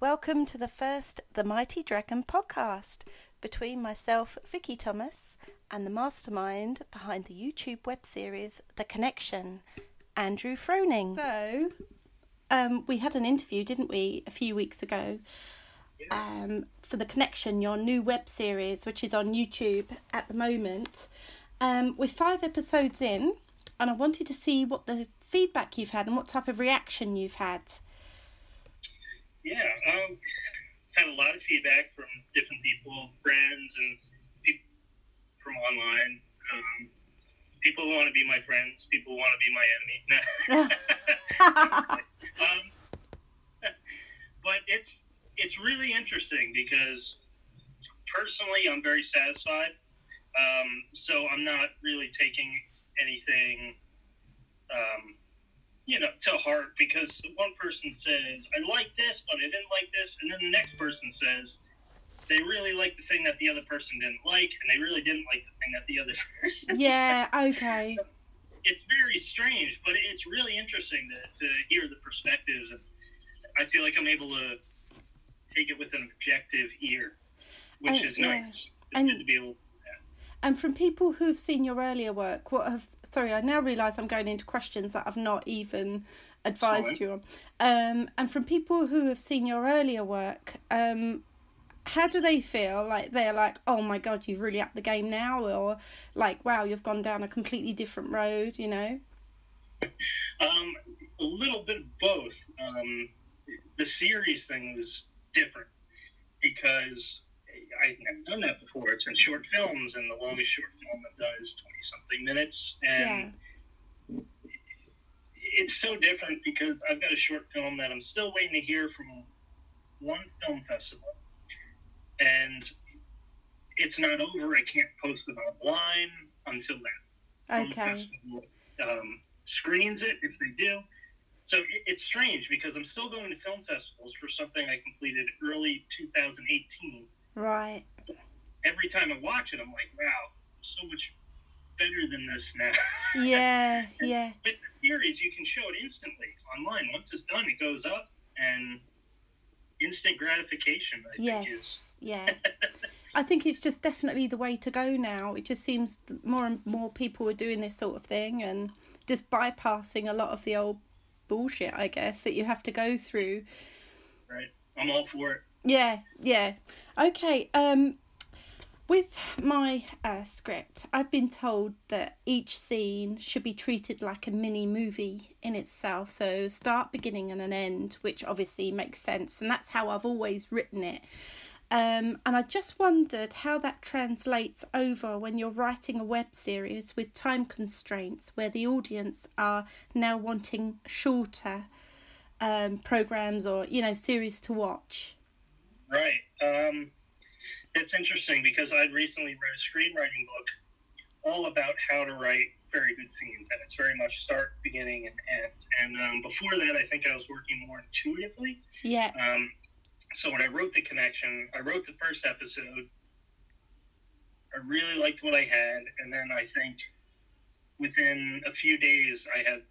Welcome to the first The Mighty Dragon podcast between myself, Vicky Thomas, and the mastermind behind the YouTube web series The Connection, Andrew Froening. So, um, we had an interview, didn't we, a few weeks ago um, for The Connection, your new web series, which is on YouTube at the moment. Um, we're five episodes in, and I wanted to see what the feedback you've had and what type of reaction you've had. Yeah, um, I've had a lot of feedback from different people, friends, and people from online. Um, people who want to be my friends, people who want to be my enemy. um, but it's it's really interesting because personally, I'm very satisfied. Um, so I'm not really taking anything um, you know, to heart because one person says, I like this, but I didn't like this. And then the next person says, they really like the thing that the other person didn't like, and they really didn't like the thing that the other person. Yeah, okay. it's very strange, but it's really interesting to, to hear the perspectives. And I feel like I'm able to take it with an objective ear, which is yeah. nice. It's and, good to be able and from people who've seen your earlier work, what have sorry, I now realise I'm going into questions that I've not even advised you on. Um, and from people who have seen your earlier work, um, how do they feel? Like they're like, oh my god, you've really upped the game now, or like, wow, you've gone down a completely different road, you know? Um, a little bit of both. Um, the series thing was different because I've never done that before. It's been short films, and the longest short film I've done is twenty something minutes, and yeah. it's so different because I've got a short film that I'm still waiting to hear from one film festival, and it's not over. I can't post it online until that okay. film festival um, screens it if they do. So it's strange because I'm still going to film festivals for something I completed early 2018 Right. Every time I watch it, I'm like, wow, so much better than this now. Yeah, yeah. With the series, you can show it instantly online. Once it's done, it goes up, and instant gratification. I yes, think is. yeah. I think it's just definitely the way to go now. It just seems more and more people are doing this sort of thing and just bypassing a lot of the old bullshit, I guess, that you have to go through. Right. I'm all for it. Yeah, yeah. Okay, um, with my uh, script, I've been told that each scene should be treated like a mini movie in itself. So, start, beginning, and an end, which obviously makes sense. And that's how I've always written it. Um, and I just wondered how that translates over when you're writing a web series with time constraints where the audience are now wanting shorter um, programs or, you know, series to watch. Right. Um, it's interesting because I'd recently read a screenwriting book all about how to write very good scenes, and it's very much start, beginning, and end. And um, before that, I think I was working more intuitively. Yeah. Um, so when I wrote the connection, I wrote the first episode. I really liked what I had, and then I think within a few days, I had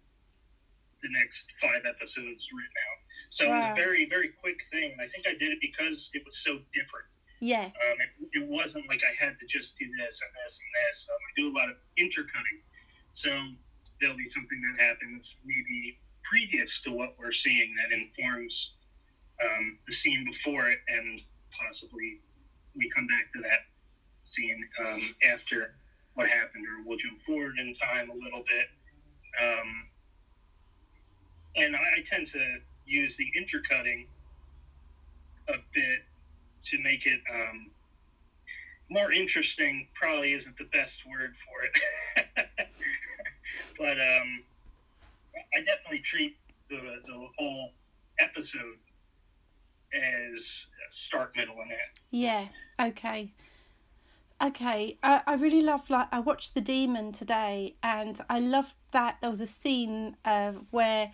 the next five episodes written out. So wow. it was a very, very quick thing. I think I did it because it was so different. Yeah. Um, it, it, wasn't like I had to just do this and this and this. Um, I do a lot of intercutting. So there'll be something that happens maybe previous to what we're seeing that informs um, the scene before it, and possibly we come back to that scene um, after what happened, or we'll jump forward in time a little bit. Um, and I, I tend to use the intercutting a bit to make it um, more interesting. Probably isn't the best word for it, but um, I definitely treat the the whole episode as start, middle, and end. Yeah. Okay. Okay, I, I really love like I watched The Demon today, and I loved that there was a scene uh, where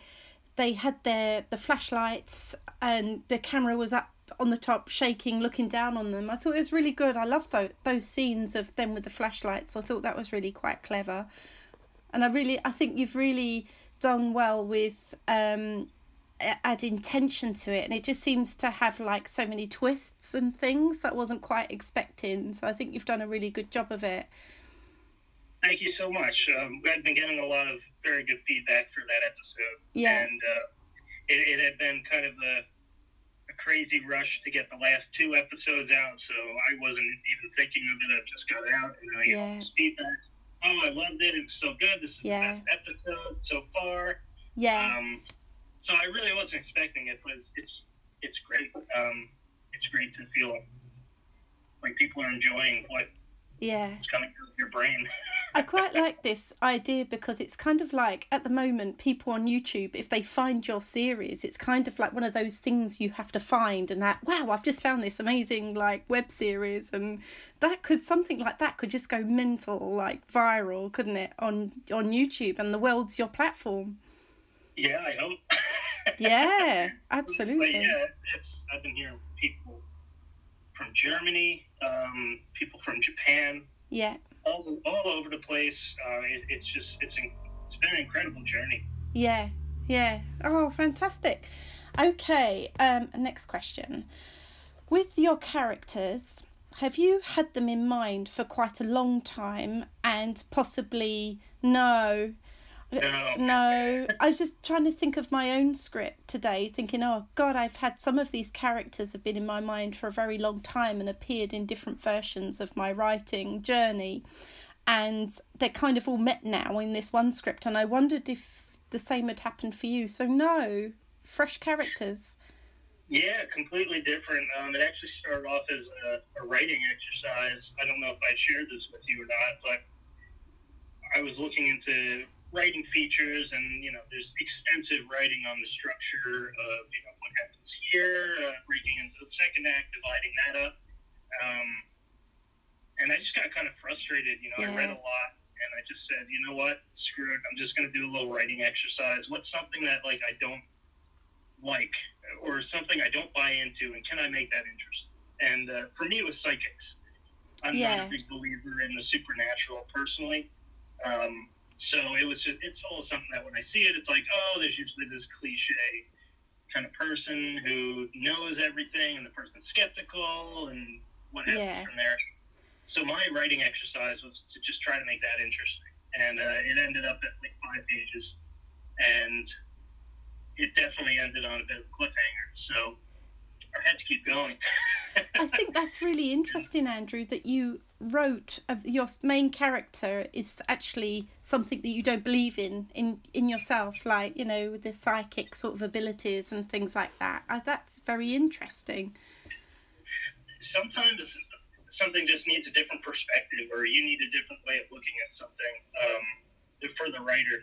they had their the flashlights and the camera was up on the top shaking looking down on them. I thought it was really good. I love those, those scenes of them with the flashlights. I thought that was really quite clever. And i really i think you've really done well with um add intention to it. And it just seems to have like so many twists and things that wasn't quite expecting. So i think you've done a really good job of it thank you so much. Um, i've been getting a lot of very good feedback for that episode. Yeah. And uh, it, it had been kind of a, a crazy rush to get the last two episodes out so i wasn't even thinking of it. I just got out and i Yeah. got this feedback. Oh i loved it. It's so good. This is Yeah. the best episode so far. Yeah. Um, so I really wasn't expecting it, but it's it's, it's great. Um, it's great to feel like people are enjoying what yeah is coming through your brain. I quite like this idea because it's kind of like at the moment people on YouTube if they find your series it's kind of like one of those things you have to find and that wow I've just found this amazing like web series and that could something like that could just go mental like viral couldn't it on on YouTube and the world's your platform yeah, I hope. yeah but absolutely yeah, it's, it's I've been hearing people from Germany, um, people from Japan, yeah all, all over the place. Uh, it, it's just it's in, it's been an incredible journey. Yeah, yeah. Oh, fantastic. Okay, um, next question. With your characters, have you had them in mind for quite a long time and possibly no? No. No, I was just trying to think of my own script today, thinking, oh God, I've had some of these characters have been in my mind for a very long time and appeared in different versions of my writing journey. And they're kind of all met now in this one script. And I wondered if the same had happened for you. So, no, fresh characters. Yeah, completely different. Um, it actually started off as a, a writing exercise. I don't know if I shared this with you or not, but I was looking into writing features, and you know, there's extensive writing on the structure of you know what happens here, uh, breaking into the second act, dividing that up. Um, and I just got kind of frustrated. You know, I read a lot, and I just said, you know what, screw it. I'm just going to do a little writing exercise. What's something that like I don't like or something I don't buy into, and can I make that interesting? And uh, for me, it was psychics. I'm Yeah. not a big believer in the supernatural personally. Um, so it was just, it's all something that when I see it, it's like, oh, there's usually this cliche kind of person who knows everything, and the person's skeptical, and what happens Yeah. from there. So my writing exercise was to just try to make that interesting, and uh, it ended up at like five pages, and it definitely ended on a bit of a cliffhanger. So I had to keep going. I think that's really interesting, Andrew, that you wrote uh, your main character is actually something that you don't believe in in in yourself, like you know, with the psychic sort of abilities and things like that. Uh, that's very interesting. Sometimes something just needs a different perspective, or you need a different way of looking at something um, for the writer.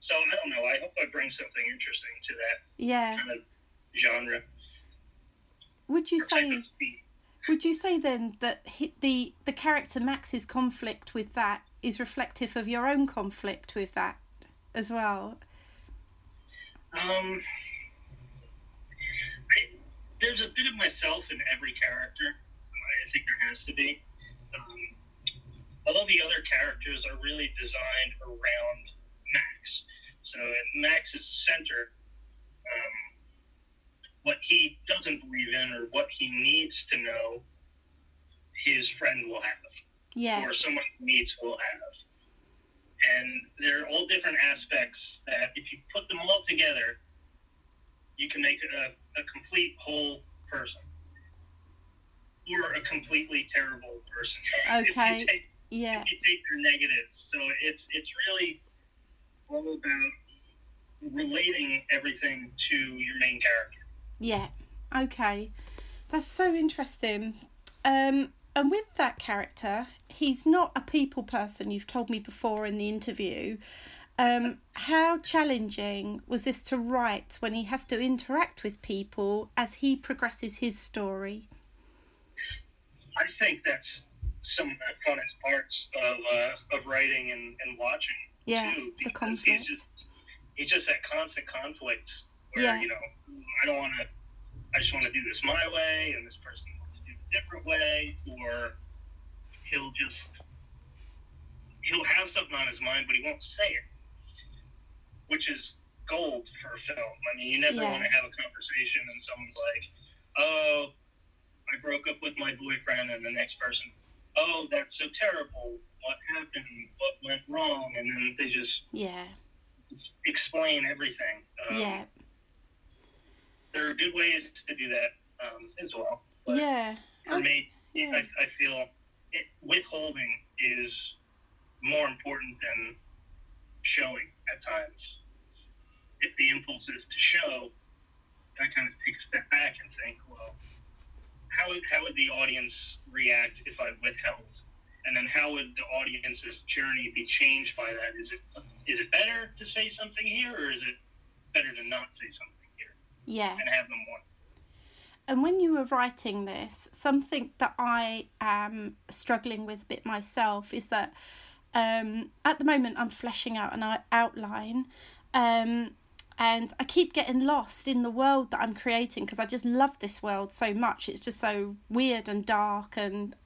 So I don't know. I hope I bring something interesting to that Yeah. kind of genre. Would you say? Would you say then that he, the the character Max's conflict with that is reflective of your own conflict with that as well? Um, I, there's a bit of myself in every character. I think there has to be. Um, although the other characters are really designed around Max. So Max is the center. Um, what he doesn't believe in or what he needs to know, his friend will have Yeah. or someone he meets will have. And they're all different aspects that, if you put them all together, you can make a, a complete whole person or a completely terrible person. if, Okay. you take, Yeah. if you take their negatives. So it's, it's really all about relating everything to your main character. Yeah. Okay. That's so interesting. Um, and with that character, he's not a people person. You've told me before in the interview. Um, how challenging was this to write when he has to interact with people as he progresses his story? I think that's some of the funnest parts of, uh, of writing and, and watching. Yeah, too, the because conflict. He's just he's just that constant conflict where Yeah. you know I don't want to. I just want to do this my way, and this person wants to do it a different way, or he'll just he'll have something on his mind, but he won't say it, which is gold for a film. I mean, you never Yeah. want to have a conversation and someone's like, "Oh, I broke up with my boyfriend," and the next person, "Oh, that's so terrible. What happened? What went wrong?" And then they just, Yeah. just explain everything. Um, Yeah. There are good ways to do that um, as well. But Yeah. for me, Yeah. I, I feel it, withholding is more important than showing at times. If the impulse is to show, I kind of take a step back and think, well, how would, how would the audience react if I withheld? And then how would the audience's journey be changed by that? Is it is it better to say something here, or is it better to not say something Yeah. and have them? And when you were writing this, something that I am struggling with a bit myself is that um, at the moment I'm fleshing out an out- outline, um, and I keep getting lost in the world that I'm creating because I just love this world so much. It's just so weird and dark and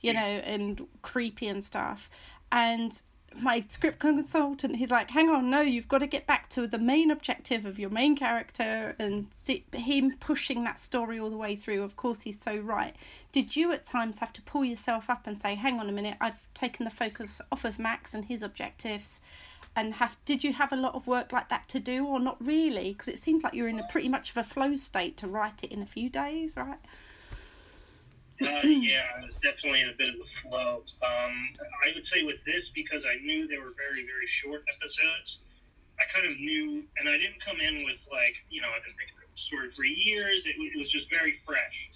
you know and creepy and stuff. And my script consultant, he's like, "Hang on, no, you've got to get back to the main objective of your main character and see him pushing that story all the way through." Of course, he's so right. Did you at times have to pull yourself up and say, "Hang on a minute, I've taken the focus off of Max and his objectives"? And have did you have a lot of work like that to do, or not really? Because it seemed like you're in a pretty much of a flow state to write it in a few days, right? Uh, yeah, it was definitely in a bit of a flow. Um, I would say with this, because I knew they were very, very short episodes, I kind of knew, and I didn't come in with like, you know, I've been thinking about the story for years. It, it was just very fresh.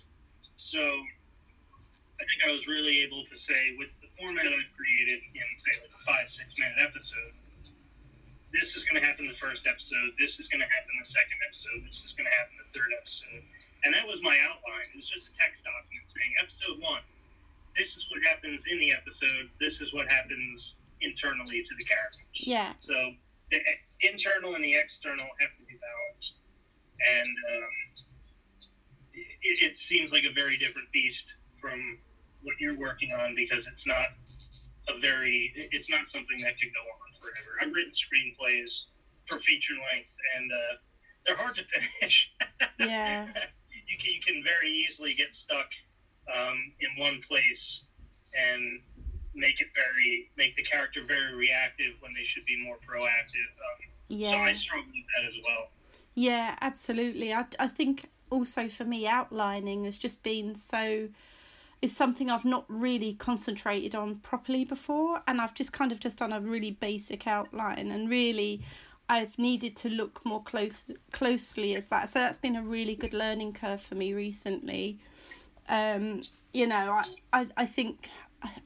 So I think I was really able to say, with the format I've created in, say, like a five, six minute episode, this is going to happen the first episode, this is going to happen the second episode, this is going to happen the third episode. And that was my outline. It was just a text document saying, episode one, this is what happens in the episode, this is what happens internally to the characters. Yeah, So the internal and the external have to be balanced. And um, it, it seems like a very different beast from what you're working on because it's not a very, it's not something that could go on forever. I've written screenplays for feature length and uh, they're hard to finish. Yeah. you, can, you can very easily get stuck um, in one place and make it very make the character very reactive when they should be more proactive. Um, yeah. So I struggle with that as well. Yeah, absolutely. I, I think also for me, outlining has just been so. is something I've not really concentrated on properly before, and I've just kind of just done a really basic outline, and really, I've needed to look more close closely as that. So that's been a really good learning curve for me recently. Um, you know, I, I I think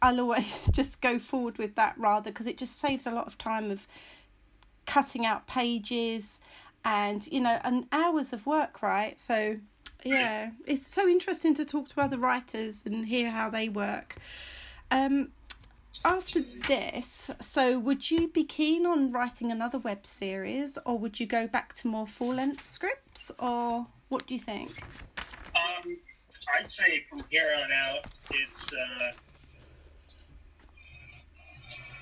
I'll always just go forward with that rather because it just saves a lot of time of cutting out pages and you know and hours of work right so yeah it's so interesting to talk to other writers and hear how they work um after this so would you be keen on writing another web series or would you go back to more full length scripts or what do you think Um, I'd say from here on out, it's uh,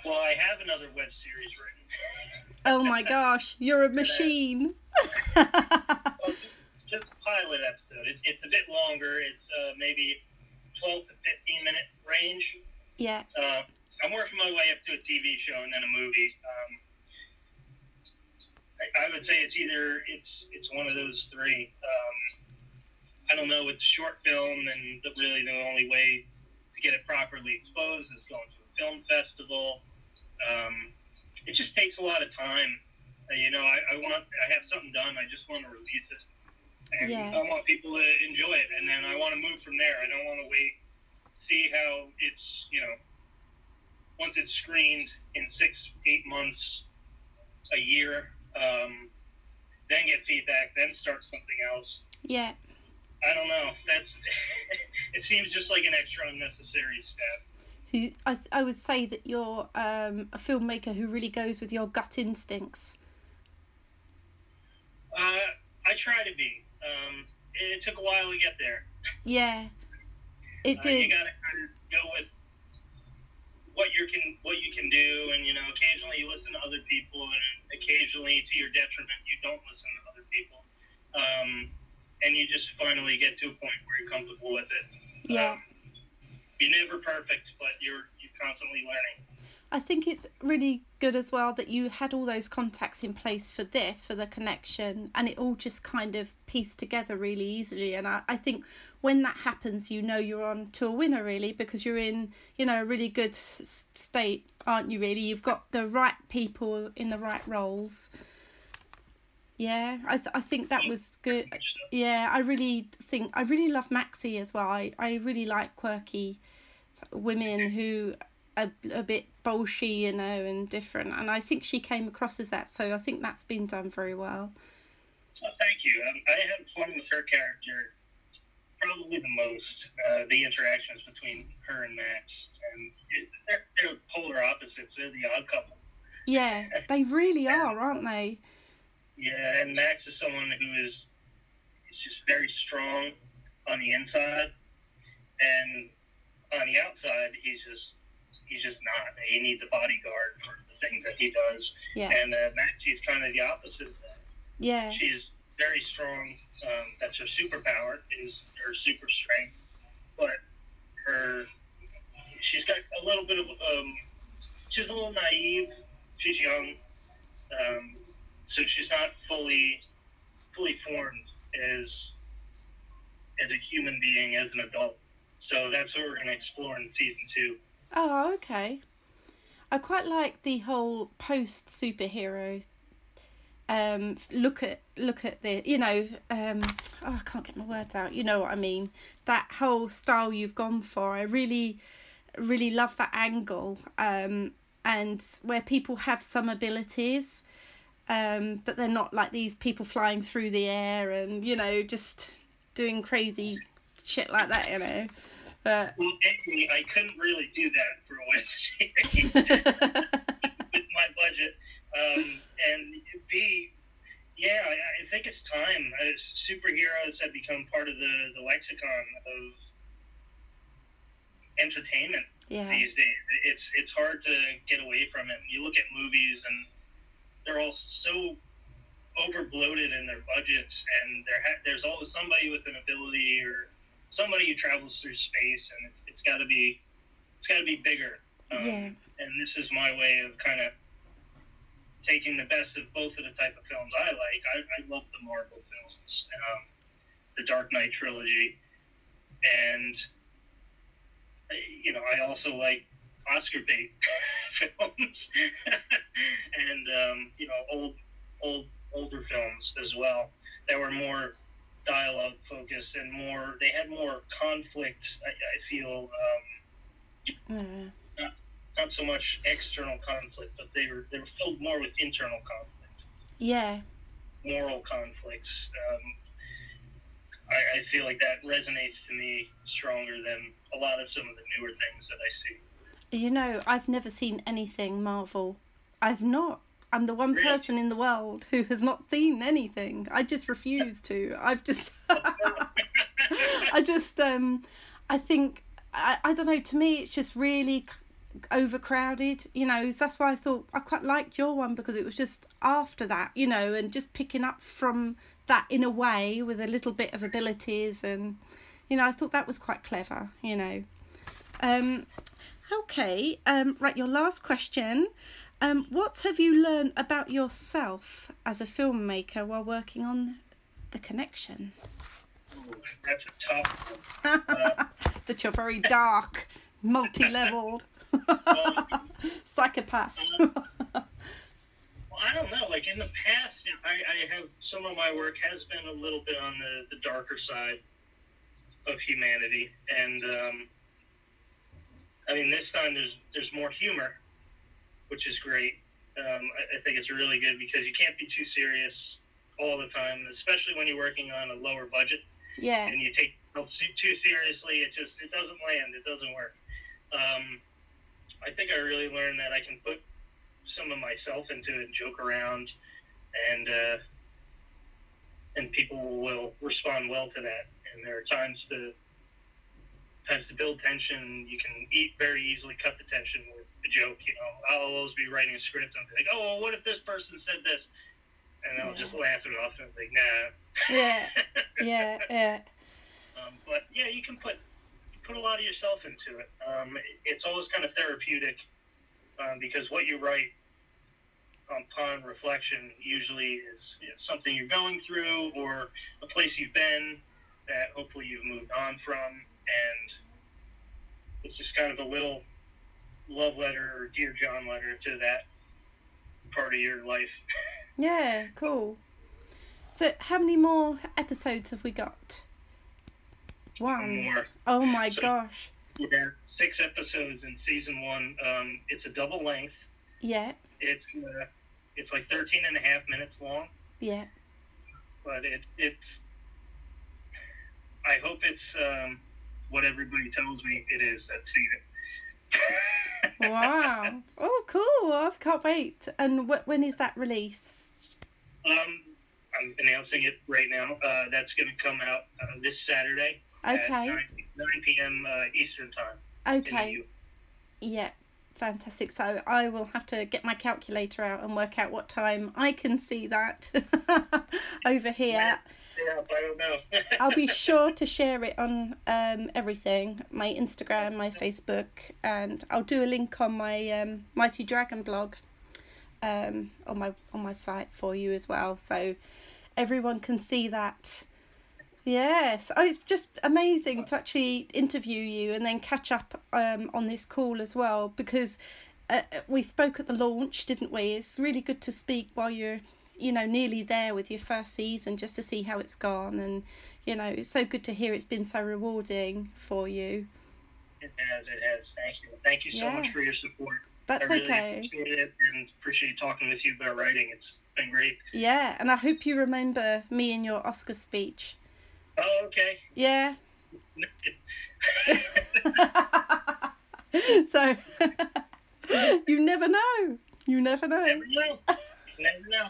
well, I have another web series written. oh my gosh you're a machine Well, just, just pilot episode. It, it's a bit longer. It's uh, maybe twelve to fifteen minute range. yeah Uh, I'm working my way up to a TV show and then a movie. Um, I, I would say it's either it's it's one of those three. Um, I don't know. With the short film, and the, really the only way to get it properly exposed is going to a film festival. Um, it just takes a lot of time. Uh, you know, I, I want I have something done. I just want to release it, and Yeah. I want people to enjoy it, and then I want to move from there. I don't want to wait, see how it's you know once it's screened in six, eight months, a year, um, then get feedback, then start something else. yeah I don't know. That's it seems just like an extra unnecessary step. So you, I, I would say that you're um, a filmmaker who really goes with your gut instincts. Uh, I try to be. Um, it, it took a while to get there. Yeah, it Uh, you did. gotta kind of go with what you can what you can do, and you know, occasionally you listen to other people, and occasionally to your detriment. You don't listen to other people, um, and you just finally get to a point where you're comfortable with it. Yeah. Um, you're never perfect, but you're you're constantly learning. I think it's really good as well that you had all those contacts in place for this, for the connection, and it all just kind of pieced together really easily. And I, I think when that happens, you know you're on to a winner really because you're in, you know, a really good state, aren't you? Really, you've got the right people in the right roles. Yeah, I th- I think that was good. Yeah, I really think I really love Maxie as well. I, I really like quirky women who are a bit bolshy, you know, and different. And I think she came across as that. So I think that's been done very well. Well, thank you. Um, I had fun with her character probably the most. Uh, the interactions between her and Max, and it, they're, they're polar opposites. They're the odd couple. Yeah, they really are, aren't they? Yeah, and Max is someone who is is just very strong on the inside, and on the outside, he's just he's just not. He needs a bodyguard for the things that he does. Yeah. And uh, Maxie's kind of the opposite of that. Yeah. She's very strong. Um, that's her superpower is her super strength, but her she's got a little bit of um, she's a little naive. She's young, um, so she's not fully fully formed as as a human being as an adult. So that's what we're going to explore in season two. Oh, okay. I quite like the whole post superhero. Um, look at look at the you know um, oh, I can't get my words out. You know what I mean? That whole style you've gone for. I really really love that angle. Um, and where people have some abilities, um, but they're not like these people flying through the air and you know just doing crazy shit like that. You know. But Well, A, I couldn't really do that for a web series with my budget. Um, and B, yeah, I, I think it's time. As superheroes have become part of the, the lexicon of entertainment yeah, these days. It's it's hard to get away from it. You look at movies and they're all so over bloated in their budgets, and there ha- there's always somebody with an ability or somebody who travels through space, and it's it's got to be it's got to be bigger. Um, Yeah. And this is my way of kind of taking the best of both of the type of films I like. I, I love the Marvel films, um, the Dark Knight trilogy, and uh, you know I also like Oscar bait films, and um, you know old old older films as well that were more dialogue focused and more they had more conflict i, I feel um, yeah. not so much external conflict but they were they were filled more with internal conflict yeah. moral conflicts um, I, I feel like that resonates to me stronger than a lot of some of the newer things that i see You know, I've never seen anything Marvel. I've not. I'm the one Really? person in the world who has not seen anything. I just refuse to. I've just. I just. Um. I think. I, I don't know. To me, it's just really overcrowded. You know, so that's why I thought I quite liked your one because it was just after that. You know, and just picking up from that in a way with a little bit of abilities and. You know, I thought that was quite clever. You know. Um, okay. Um, right. Your last question. Um, what have you learned about yourself as a filmmaker while working on The Connection? Ooh, that's a tough one Uh, that you're very dark, multi-leveled, psychopath. Well, I don't know. Like in the past, I, I have some of my work has been a little bit on the, the darker side of humanity, and um, I mean this time there's there's more humor, which is great. Um, I, I think it's really good because you can't be too serious all the time, especially when you're working on a lower budget yeah, and you take too seriously. It just it doesn't land. It doesn't work. Um, I think I really learned that I can put some of myself into it and joke around, and uh, and people will respond well to that. And there are times to times to build tension. You can eat very easily cut the tension a joke. You know, I'll always be writing a script and be like, oh, well, what if this person said this? And I'll Yeah. just laugh it off and be like, nah. Yeah. Yeah, yeah. Um, but yeah, you can put put a lot of yourself into it. Um, it- it's always kind of therapeutic um, because what you write upon reflection usually is, is something you're going through or a place you've been that hopefully you've moved on from, and it's just kind of a little love letter or dear John letter to that part of your life. Yeah, cool. So, how many more episodes have we got? One. More. Oh my So- gosh. Yeah, six episodes in season one. Um, it's a double length. Yeah, It's uh, it's like 13 and a half minutes long, yeah. but it it's. I hope it's um, what everybody tells me it is. That's seen it. Wow. oh, cool. I can't wait. And wh- when is that released? um, I'm announcing it right now. Uh, that's going to come out uh, this Saturday at Okay. 9, 9 p.m. Uh, Eastern time. Okay. Yeah. Fantastic. So I will have to get my calculator out and work out what time I can see that over here. Yeah, I don't know. I'll be sure to share it on um, everything my Instagram, my Facebook, and I'll do a link on my um, Mighty Dragon blog um, on my on my site for you as well, so everyone can see that. Yes, oh, it's just amazing to actually interview you and then catch up um, on this call as well because uh, we spoke at the launch, didn't we? It's really good to speak while you're, you know, nearly there with your first season just to see how it's gone and, you know, it's so good to hear it's been so rewarding for you. It has. It has. Thank you. Thank you so Yeah. much for your support. That's I really okay. appreciate it and appreciate talking with you about writing. It's been great. Yeah, and I hope you remember me in your Oscar speech. Oh, okay. Yeah. so you never know. You never know. Never know. Never know.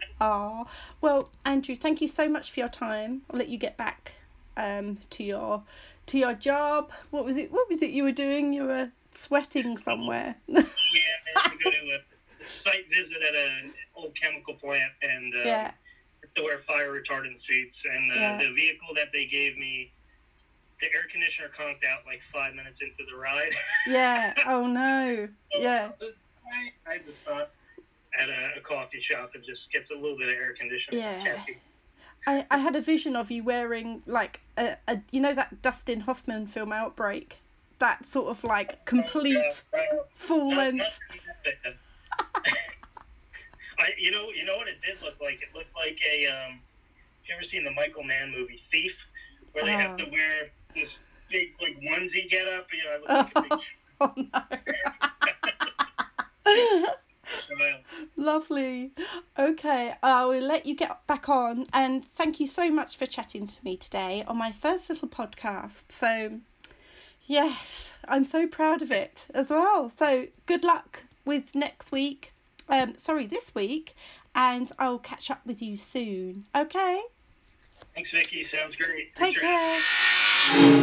Oh, well, Andrew, thank you so much for your time. I'll let you get back um, to your to your job. What was it? What was it you were doing? You were sweating somewhere. Yeah, I had to go to a site visit at an old chemical plant and uh, yeah. To wear fire retardant suits. And uh, Yeah. the vehicle that they gave me, the air conditioner conked out like five minutes into the ride. Yeah. Oh no. Yeah. I just thought at a, a coffee shop it just gets a little bit of air conditioning. Yeah. I, I had a vision of you wearing like a, a you know that Dustin Hoffman film Outbreak, that sort of like complete Uh, uh, full not- length. not- I, you know, you know what it did look like. It looked like a. Um, you ever seen the Michael Mann movie Thief, where they have to wear this big like onesie get up? You know, I look like a big Oh no. Lovely. Okay, I will let you get back on and thank you so much for chatting to me today on my first little podcast. So, yes, I'm so proud of it as well. So, good luck with next week. Um, sorry, this week, and I'll catch up with you soon. Okay? Thanks, Vicky. Sounds great. Take care.